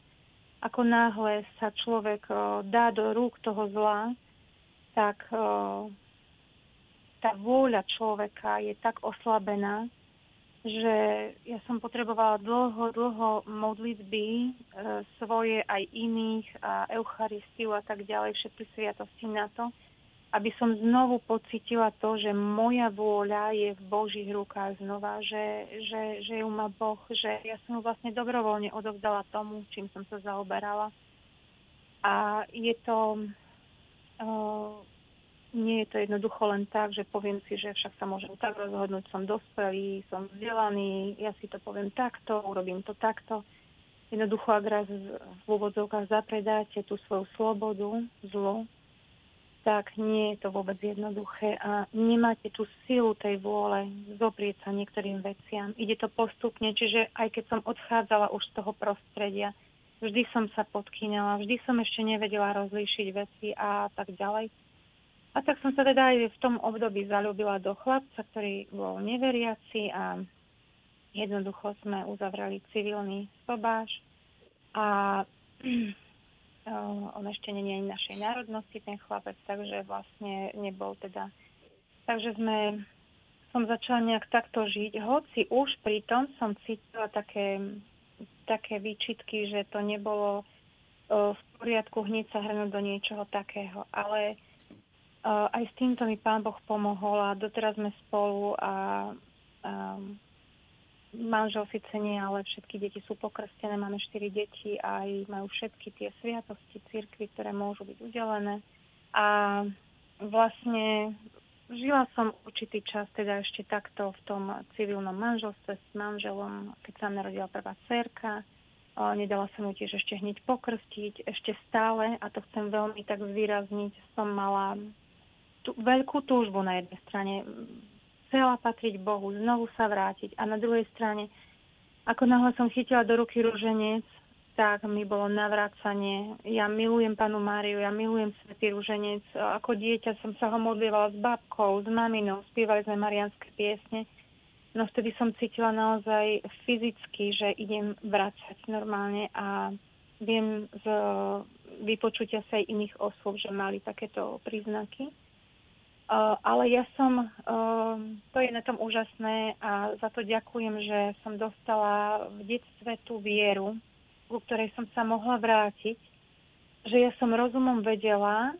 Speaker 2: ako náhle sa človek dá do rúk toho zla, tak tá vôľa človeka je tak oslabená, že ja som potrebovala dlho, dlho modlitby e, svoje aj iných a Eucharistiu a tak ďalej, všetky sviatosti na to, aby som znovu pocitila to, že moja vôľa je v Božích rukách znova, že, že, že ju má Boh, že ja som ju vlastne dobrovoľne odovzdala tomu, čím som sa zaoberala. A je to... Uh, nie je to jednoducho len tak, že poviem si, že však sa môžem tak rozhodnúť, som dospelý, som vzdelaný, ja si to poviem takto, urobím to takto. Jednoducho, ak raz v úvodzovkách zapredáte tú svoju slobodu, zlo, tak nie je to vôbec jednoduché a nemáte tú silu tej vôle zoprieť sa niektorým veciam. Ide to postupne, čiže aj keď som odchádzala už z toho prostredia, vždy som sa podkýnala, vždy som ešte nevedela rozlíšiť veci a tak ďalej a tak som sa teda aj v tom období zalúbila do chlapca, ktorý bol neveriaci a jednoducho sme uzavreli civilný sobáš a on ešte nie je našej národnosti, ten chlapec, takže vlastne nebol teda. Takže sme, som začala nejak takto žiť, hoci už pri tom som cítila také, také výčitky, že to nebolo v poriadku hneď sa hrnúť do niečoho takého, ale aj s týmto mi pán Boh pomohol a doteraz sme spolu a, a manžel síce nie, ale všetky deti sú pokrstené, máme štyri deti a aj majú všetky tie sviatosti cirkvy, ktoré môžu byť udelené. A vlastne žila som určitý čas teda ešte takto v tom civilnom manželstve s manželom, keď sa narodila prvá cerka. Nedala som mu tiež ešte hneď pokrstiť. Ešte stále, a to chcem veľmi tak zvýrazniť, som mala tú veľkú túžbu na jednej strane chcela patriť Bohu, znovu sa vrátiť a na druhej strane, ako náhle som chytila do ruky rúženec, tak mi bolo navrácanie. Ja milujem panu Máriu, ja milujem svätý rúženec. Ako dieťa som sa ho modlievala s babkou, s maminou, spievali sme marianské piesne. No vtedy som cítila naozaj fyzicky, že idem vrácať normálne a viem z vypočutia sa aj iných osôb, že mali takéto príznaky. Uh, ale ja som, uh, to je na tom úžasné a za to ďakujem, že som dostala v detstve tú vieru, ku ktorej som sa mohla vrátiť, že ja som rozumom vedela,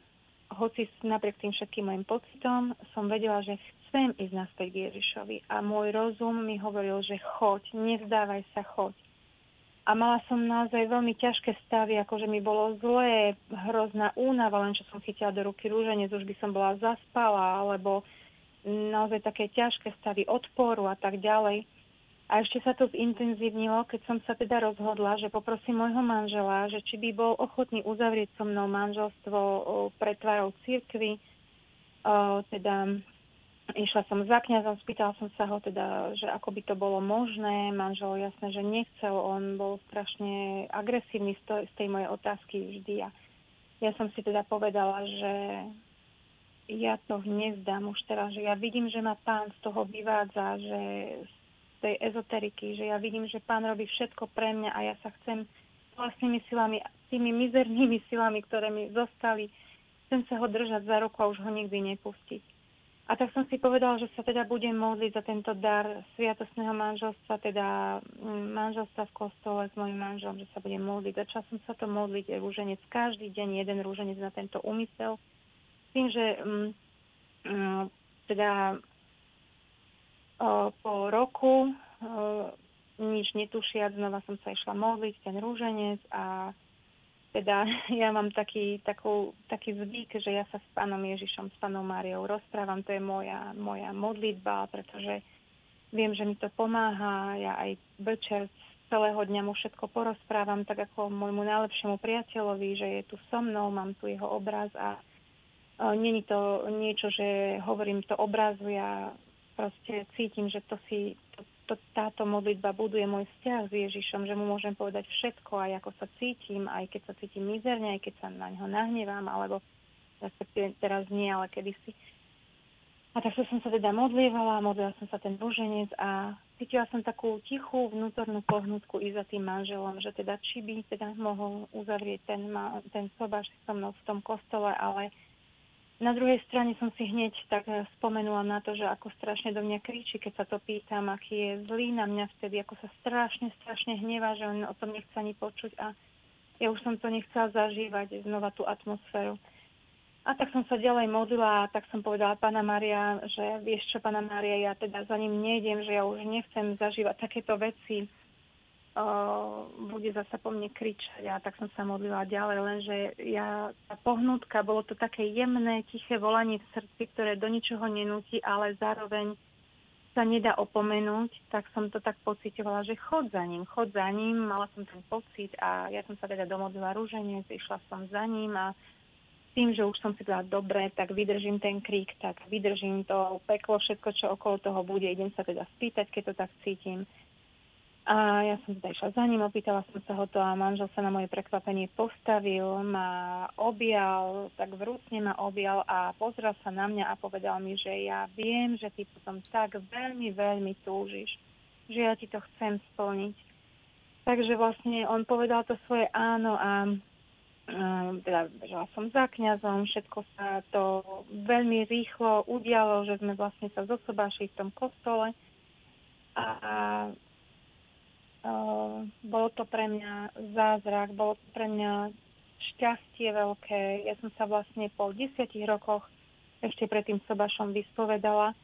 Speaker 2: hoci napriek tým všetkým mojim pocitom, som vedela, že chcem ísť naspäť k Ježišovi. A môj rozum mi hovoril, že choď, nevzdávaj sa, choď a mala som naozaj veľmi ťažké stavy, akože mi bolo zlé, hrozná únava, len čo som chytila do ruky rúženec, už by som bola zaspala, alebo naozaj také ťažké stavy odporu a tak ďalej. A ešte sa to zintenzívnilo, keď som sa teda rozhodla, že poprosím môjho manžela, že či by bol ochotný uzavrieť so mnou manželstvo pre tvárou církvy, teda Išla som za kniazom, spýtala som sa ho teda, že ako by to bolo možné. Manžel jasné, že nechcel, on bol strašne agresívny z, tej mojej otázky vždy. A ja som si teda povedala, že ja to nevzdám už teraz, že ja vidím, že ma pán z toho vyvádza, že z tej ezoteriky, že ja vidím, že pán robí všetko pre mňa a ja sa chcem vlastnými silami, tými mizernými silami, ktoré mi zostali, chcem sa ho držať za ruku a už ho nikdy nepustiť. A tak som si povedala, že sa teda budem modliť za tento dar sviatosného manželstva, teda mm, manželstva v kostole s mojim manželom, že sa budem modliť. Začala som sa to modliť rúženec každý deň, jeden rúženec na tento úmysel. Tým, že um, um, teda o, po roku o, nič netušiac, znova som sa išla modliť ten rúženec a teda ja mám taký, takú, taký zvyk, že ja sa s pánom Ježišom, s pánom Máriou rozprávam, to je moja, moja modlitba, pretože viem, že mi to pomáha, ja aj večer celého dňa mu všetko porozprávam, tak ako môjmu najlepšiemu priateľovi, že je tu so mnou, mám tu jeho obraz a není to niečo, že hovorím to obrazu, ja proste cítim, že to si, to, to, táto modlitba buduje môj vzťah s Ježišom, že mu môžem povedať všetko, aj ako sa cítim, aj keď sa cítim mizerne, aj keď sa na ňo nahnevám, alebo teraz nie, ale kedysi. A tak som sa teda modlievala, modlila som sa ten rúženec a cítila som takú tichú vnútornú pohnutku i za tým manželom, že teda či by teda mohol uzavrieť ten, ten sobáš so mnou v tom kostole, ale na druhej strane som si hneď tak spomenula na to, že ako strašne do mňa kričí, keď sa to pýtam, aký je zlý na mňa vtedy, ako sa strašne, strašne hnevá, že on o tom nechce ani počuť a ja už som to nechcela zažívať, znova tú atmosféru. A tak som sa ďalej modlila a tak som povedala pána Maria, že vieš čo, pána Maria, ja teda za ním nejdem, že ja už nechcem zažívať takéto veci. Bude zasa po mne kričať. A tak som sa modlila ďalej, lenže ja, tá pohnutka, bolo to také jemné, tiché volanie v srdci, ktoré do ničoho nenúti, ale zároveň sa nedá opomenúť, tak som to tak pocitovala, že chod za ním, chod za ním, mala som ten pocit a ja som sa teda domodlila rúženec, išla som za ním a tým, že už som si povedala, dobre, tak vydržím ten krík, tak vydržím to peklo, všetko, čo okolo toho bude, idem sa teda spýtať, keď to tak cítim. A ja som teda išla za ním, opýtala som sa ho to a manžel sa na moje prekvapenie postavil, ma objal, tak vrúcne ma objal a pozrel sa na mňa a povedal mi, že ja viem, že ty potom tak veľmi, veľmi túžiš, že ja ti to chcem splniť. Takže vlastne on povedal to svoje áno a teda bežala som za kňazom, všetko sa to veľmi rýchlo udialo, že sme vlastne sa zosobášili v tom kostole a bolo to pre mňa zázrak, bolo to pre mňa šťastie veľké. Ja som sa vlastne po desiatich rokoch ešte pred tým sobašom vyspovedala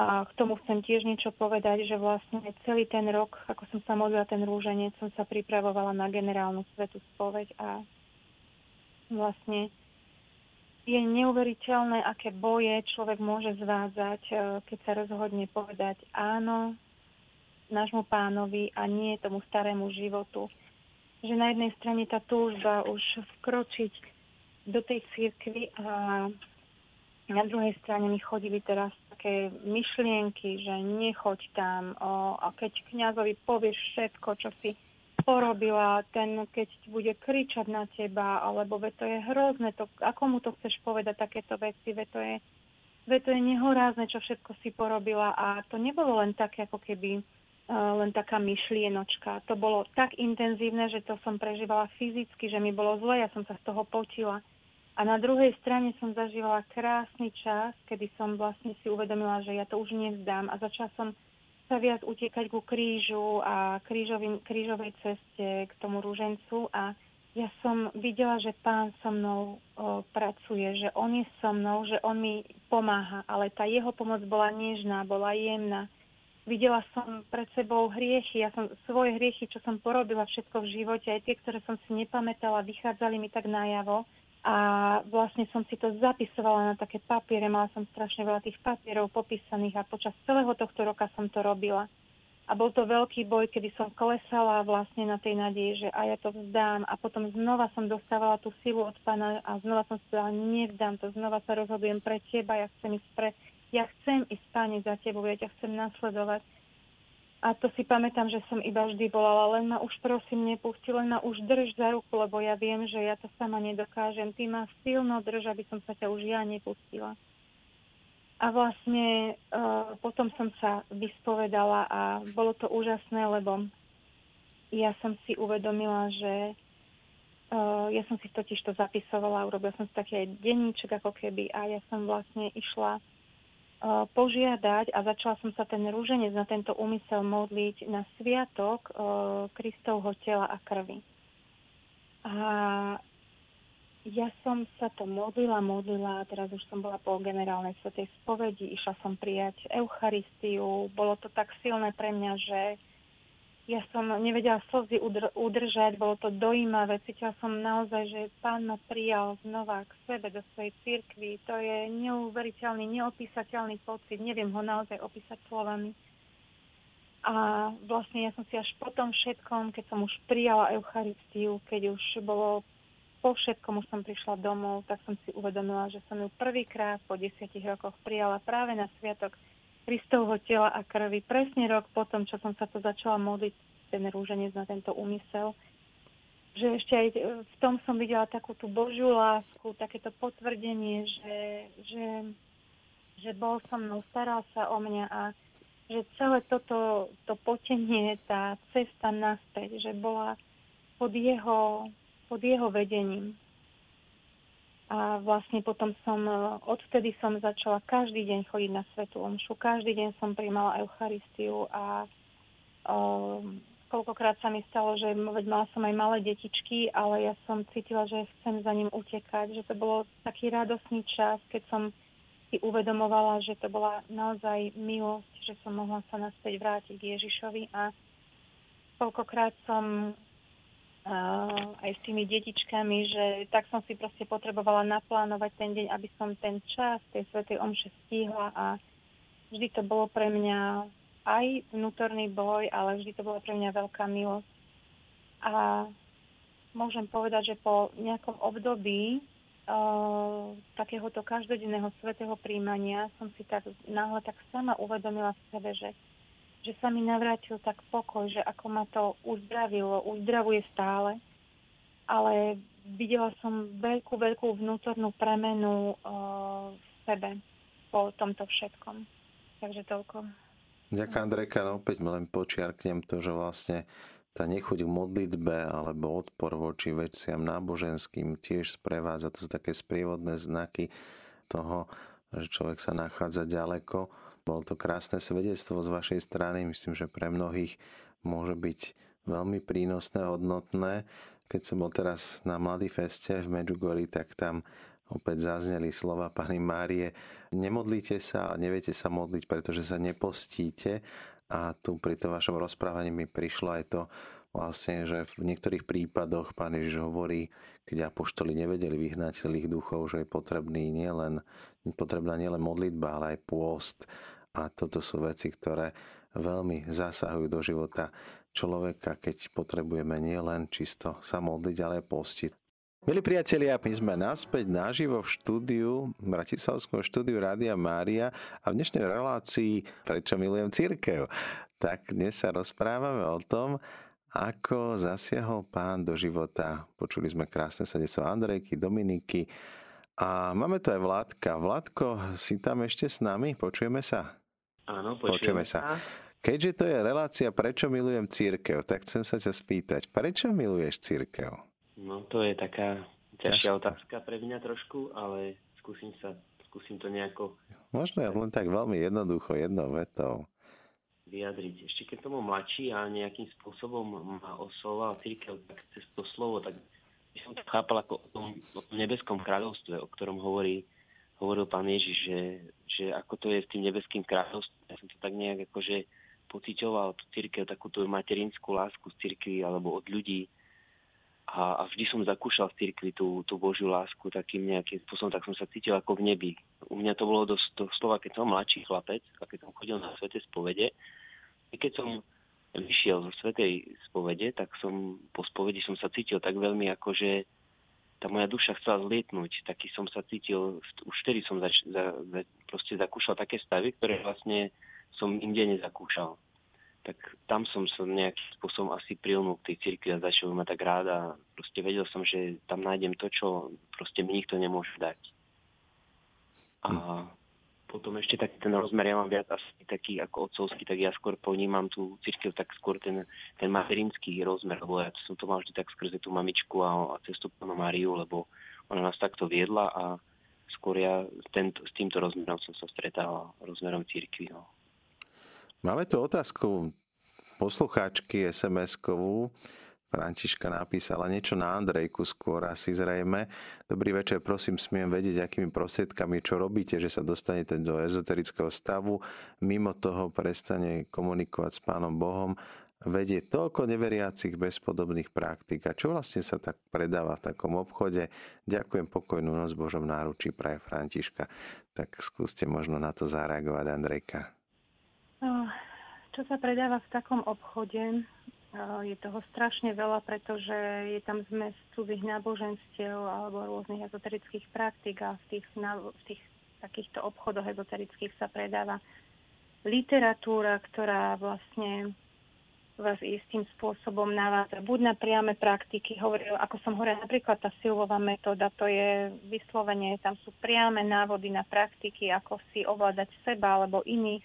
Speaker 2: a k tomu chcem tiež niečo povedať, že vlastne celý ten rok, ako som sa modlila ten rúženec, som sa pripravovala na generálnu svetú spoveď a vlastne je neuveriteľné, aké boje človek môže zvádzať, e, keď sa rozhodne povedať áno nášmu pánovi a nie tomu starému životu. Že na jednej strane tá túžba už vkročiť do tej cirkvi a na druhej strane mi chodili teraz také myšlienky, že nechoď tam o, a keď kňazovi povieš všetko, čo si porobila, ten keď bude kričať na teba, alebo ve to je hrozné, to, ako mu to chceš povedať takéto veci, ve to je, ve to je nehorázne, čo všetko si porobila a to nebolo len také ako keby len taká myšlienočka. To bolo tak intenzívne, že to som prežívala fyzicky, že mi bolo zle, ja som sa z toho potila. A na druhej strane som zažívala krásny čas, kedy som vlastne si uvedomila, že ja to už nevzdám a začala som sa viac utekať ku krížu a krížovým, krížovej ceste k tomu rúžencu a ja som videla, že pán so mnou o, pracuje, že on je so mnou, že on mi pomáha, ale tá jeho pomoc bola nežná, bola jemná. Videla som pred sebou hriechy, ja som svoje hriechy, čo som porobila všetko v živote, aj tie, ktoré som si nepamätala, vychádzali mi tak najavo. A vlastne som si to zapisovala na také papiere, mala som strašne veľa tých papierov popísaných a počas celého tohto roka som to robila. A bol to veľký boj, kedy som klesala vlastne na tej nádeji, že a ja to vzdám. A potom znova som dostávala tú silu od pána a znova som si povedala, nevzdám to, znova sa rozhodujem pre teba, ja chcem ísť pre, ja chcem ísť páne za tebou, ja ťa chcem nasledovať. A to si pamätám, že som iba vždy volala, len ma už prosím nepusti, len ma už drž za ruku, lebo ja viem, že ja to sama nedokážem. Ty ma silno drž, aby som sa ťa už ja nepustila. A vlastne uh, potom som sa vyspovedala a bolo to úžasné, lebo ja som si uvedomila, že uh, ja som si totiž to zapisovala, urobila som si taký aj denníček ako keby a ja som vlastne išla požiadať a začala som sa ten rúženec na tento úmysel modliť na sviatok eh, Kristovho tela a krvi. A ja som sa to modlila, modlila, teraz už som bola po generálnej svetej spovedi, išla som prijať Eucharistiu, bolo to tak silné pre mňa, že ja som nevedela slzy udr- udržať, bolo to dojímavé, cítila som naozaj, že pán ma prijal znova k sebe do svojej cirkvi. To je neuveriteľný, neopísateľný pocit, neviem ho naozaj opísať slovami. A vlastne ja som si až po tom všetkom, keď som už prijala Eucharistiu, keď už bolo po všetkom, už som prišla domov, tak som si uvedomila, že som ju prvýkrát po desiatich rokoch prijala práve na sviatok Kristovho tela a krvi. Presne rok potom, čo som sa to začala modliť, ten rúženec na tento úmysel, že ešte aj v tom som videla takú tú Božiu lásku, takéto potvrdenie, že, že, že bol so mnou, staral sa o mňa a že celé toto to potenie, tá cesta naspäť, že bola pod jeho, pod jeho vedením. A vlastne potom som, odtedy som začala každý deň chodiť na Svetu Omšu, každý deň som prijímala Eucharistiu a o, koľkokrát sa mi stalo, že mala som aj malé detičky, ale ja som cítila, že chcem za ním utekať, že to bolo taký radosný čas, keď som si uvedomovala, že to bola naozaj milosť, že som mohla sa naspäť vrátiť k Ježišovi. A koľkokrát som aj s tými detičkami, že tak som si proste potrebovala naplánovať ten deň, aby som ten čas tej Svetej Omše stihla a vždy to bolo pre mňa aj vnútorný boj, ale vždy to bola pre mňa veľká milosť. A môžem povedať, že po nejakom období takéhoto každodenného svetého príjmania som si tak náhle tak sama uvedomila v sebe, že, že sa mi navrátil tak pokoj, že ako ma to uzdravilo, uzdravuje stále, ale videla som veľkú, veľkú vnútornú premenu uh, v sebe po tomto všetkom. Takže toľko.
Speaker 1: Ďakujem, Andrejka. No opäť len počiarknem to, že vlastne tá nechuť k modlitbe alebo odpor voči veciam náboženským tiež sprevádza. To sú také sprievodné znaky toho, že človek sa nachádza ďaleko. Bolo to krásne svedectvo z vašej strany. Myslím, že pre mnohých môže byť veľmi prínosné, hodnotné. Keď som bol teraz na Mladý feste v Medjugorji, tak tam opäť zazneli slova pani Márie. Nemodlite sa a neviete sa modliť, pretože sa nepostíte a tu pri tom vašom rozprávaní mi prišlo aj to, vlastne, že v niektorých prípadoch pán Ježiš hovorí, keď apoštoli nevedeli vyhnať zlých duchov, že je potrebný nielen, potrebná nielen modlitba, ale aj pôst. A toto sú veci, ktoré veľmi zasahujú do života človeka, keď potrebujeme nielen čisto sa modliť, ale postiť. Milí priatelia, my sme naspäť naživo v štúdiu, v Bratislavskom štúdiu Rádia Mária a v dnešnej relácii Prečo milujem církev? Tak dnes sa rozprávame o tom, ako zasiahol pán do života. Počuli sme krásne svedectvo Andrejky, Dominiky a máme tu aj Vládka. Vládko, si tam ešte s nami? Počujeme sa?
Speaker 3: Áno, počujeme, počujeme sa.
Speaker 1: Keďže to je relácia Prečo milujem církev, tak chcem sa ťa spýtať, prečo miluješ církev?
Speaker 3: No to je taká ťažšia otázka pre mňa trošku, ale skúsim sa, skúsim to nejako...
Speaker 1: Možno len tak veľmi jednoducho, jednou vetou.
Speaker 3: Vyjadriť. Ešte keď tomu mladší a nejakým spôsobom ma oslovoval církev tak cez to slovo, tak by som to chápal ako o tom, o tom nebeskom kráľovstve, o ktorom hovorí, hovoril pán Ježiš, že, že ako to je s tým nebeským kráľovstvom. Ja som to tak nejak akože pocitoval tú církev, takú tú materinskú lásku z církvy alebo od ľudí, a, a vždy som zakúšal v cirkvi tú, tú Božiu lásku takým nejakým spôsobom, tak som sa cítil ako v nebi. U mňa to bolo dosť to slova, keď som mladší chlapec a keď som chodil na svete spovede. I keď som vyšiel zo svetej spovede, tak som po spovedi som sa cítil tak veľmi ako, že tá moja duša chcela zlietnúť. Taký som sa cítil, už vtedy som zač, za, za, proste zakúšal také stavy, ktoré vlastne som inde nezakúšal tak tam som sa nejakým spôsobom asi prilnul k tej cirkvi a začal ma tak rád a proste vedel som, že tam nájdem to, čo proste mi nikto nemôže dať. A hm. Potom ešte taký ten rozmer, ja mám viac asi taký ako otcovský, tak ja skôr ponímam tú církev tak skôr ten, ten materinský rozmer, lebo ja som to mal vždy tak skrze tú mamičku a, a cestu pánu Máriu, lebo ona nás takto viedla a skôr ja tento, s týmto rozmerom som sa stretal, rozmerom církvy. No.
Speaker 1: Máme tu otázku poslucháčky SMS-kovú. Františka napísala niečo na Andrejku skôr asi zrejme. Dobrý večer, prosím, smiem vedieť, akými prostriedkami, čo robíte, že sa dostanete do ezoterického stavu, mimo toho prestane komunikovať s Pánom Bohom, vedie toľko neveriacich bezpodobných praktik. A čo vlastne sa tak predáva v takom obchode? Ďakujem pokojnú noc Božom náručí praje Františka. Tak skúste možno na to zareagovať, Andrejka.
Speaker 2: No, čo sa predáva v takom obchode, je toho strašne veľa, pretože je tam zmes cudzích náboženstiev alebo rôznych ezoterických praktik a v tých, v tých takýchto obchodoch ezoterických sa predáva literatúra, ktorá vlastne vás istým spôsobom navádza. Buď na priame praktiky, hovoril, ako som hovorila, napríklad tá silová metóda, to je vyslovene, tam sú priame návody na praktiky, ako si ovládať seba alebo iných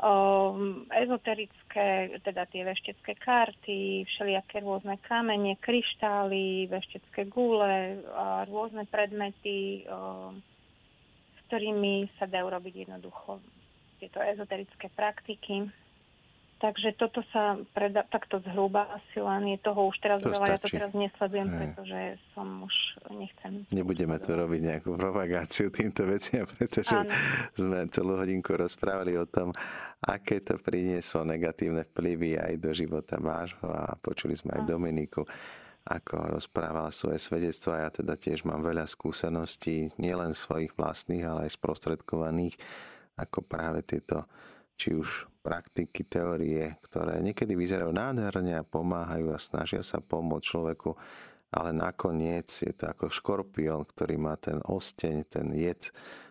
Speaker 2: um, ezoterické, teda tie veštecké karty, všelijaké rôzne kamene, kryštály, veštecké gule, a rôzne predmety, um, s ktorými sa dajú robiť jednoducho tieto ezoterické praktiky. Takže toto sa preda- takto zhruba asi len je toho už teraz
Speaker 1: to
Speaker 2: veľa,
Speaker 1: stačí.
Speaker 2: ja to teraz nesledujem,
Speaker 1: Hej.
Speaker 2: pretože som už nechcem.
Speaker 1: Nebudeme tu robiť nejakú propagáciu týmto veciam, pretože
Speaker 2: Áno.
Speaker 1: sme celú hodinku rozprávali o tom, aké to prinieslo negatívne vplyvy aj do života vášho a počuli sme aj
Speaker 2: Áno.
Speaker 1: Dominiku ako rozprávala svoje svedectvo a ja teda tiež mám veľa skúseností, nielen svojich vlastných, ale aj sprostredkovaných, ako práve tieto či už praktiky, teórie, ktoré niekedy vyzerajú nádherne a pomáhajú a snažia sa pomôcť človeku, ale nakoniec je to ako škorpión, ktorý má ten osteň, ten jed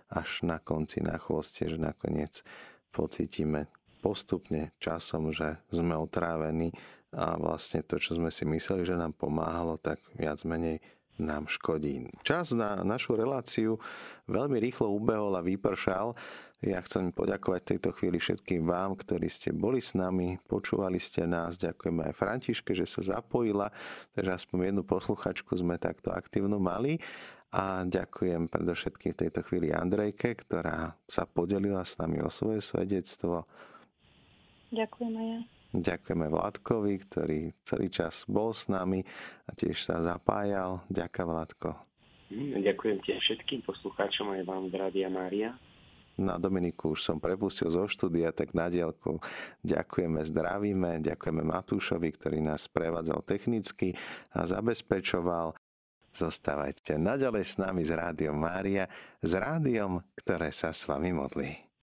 Speaker 1: až na konci, na chvoste, že nakoniec pocítime postupne časom, že sme otrávení a vlastne to, čo sme si mysleli, že nám pomáhalo, tak viac menej nám škodí. Čas na našu reláciu veľmi rýchlo ubehol a vypršal. Ja chcem poďakovať v tejto chvíli všetkým vám, ktorí ste boli s nami, počúvali ste nás. Ďakujeme aj Františke, že sa zapojila, takže aspoň jednu posluchačku sme takto aktívnu mali. A ďakujem predovšetkým v tejto chvíli Andrejke, ktorá sa podelila s nami o svoje svedectvo.
Speaker 2: Ďakujem aj ja.
Speaker 1: Ďakujeme Vládkovi, ktorý celý čas bol s nami a tiež sa zapájal. Ďakujem Vládko.
Speaker 3: Ďakujem tiež všetkým poslucháčom aj vám z Rádia Mária.
Speaker 1: Na Dominiku už som prepustil zo štúdia, tak na diálku ďakujeme, zdravíme, ďakujeme Matúšovi, ktorý nás prevádzal technicky a zabezpečoval. Zostávajte naďalej s nami z Rádiom Mária, s rádiom, ktoré sa s vami modlí.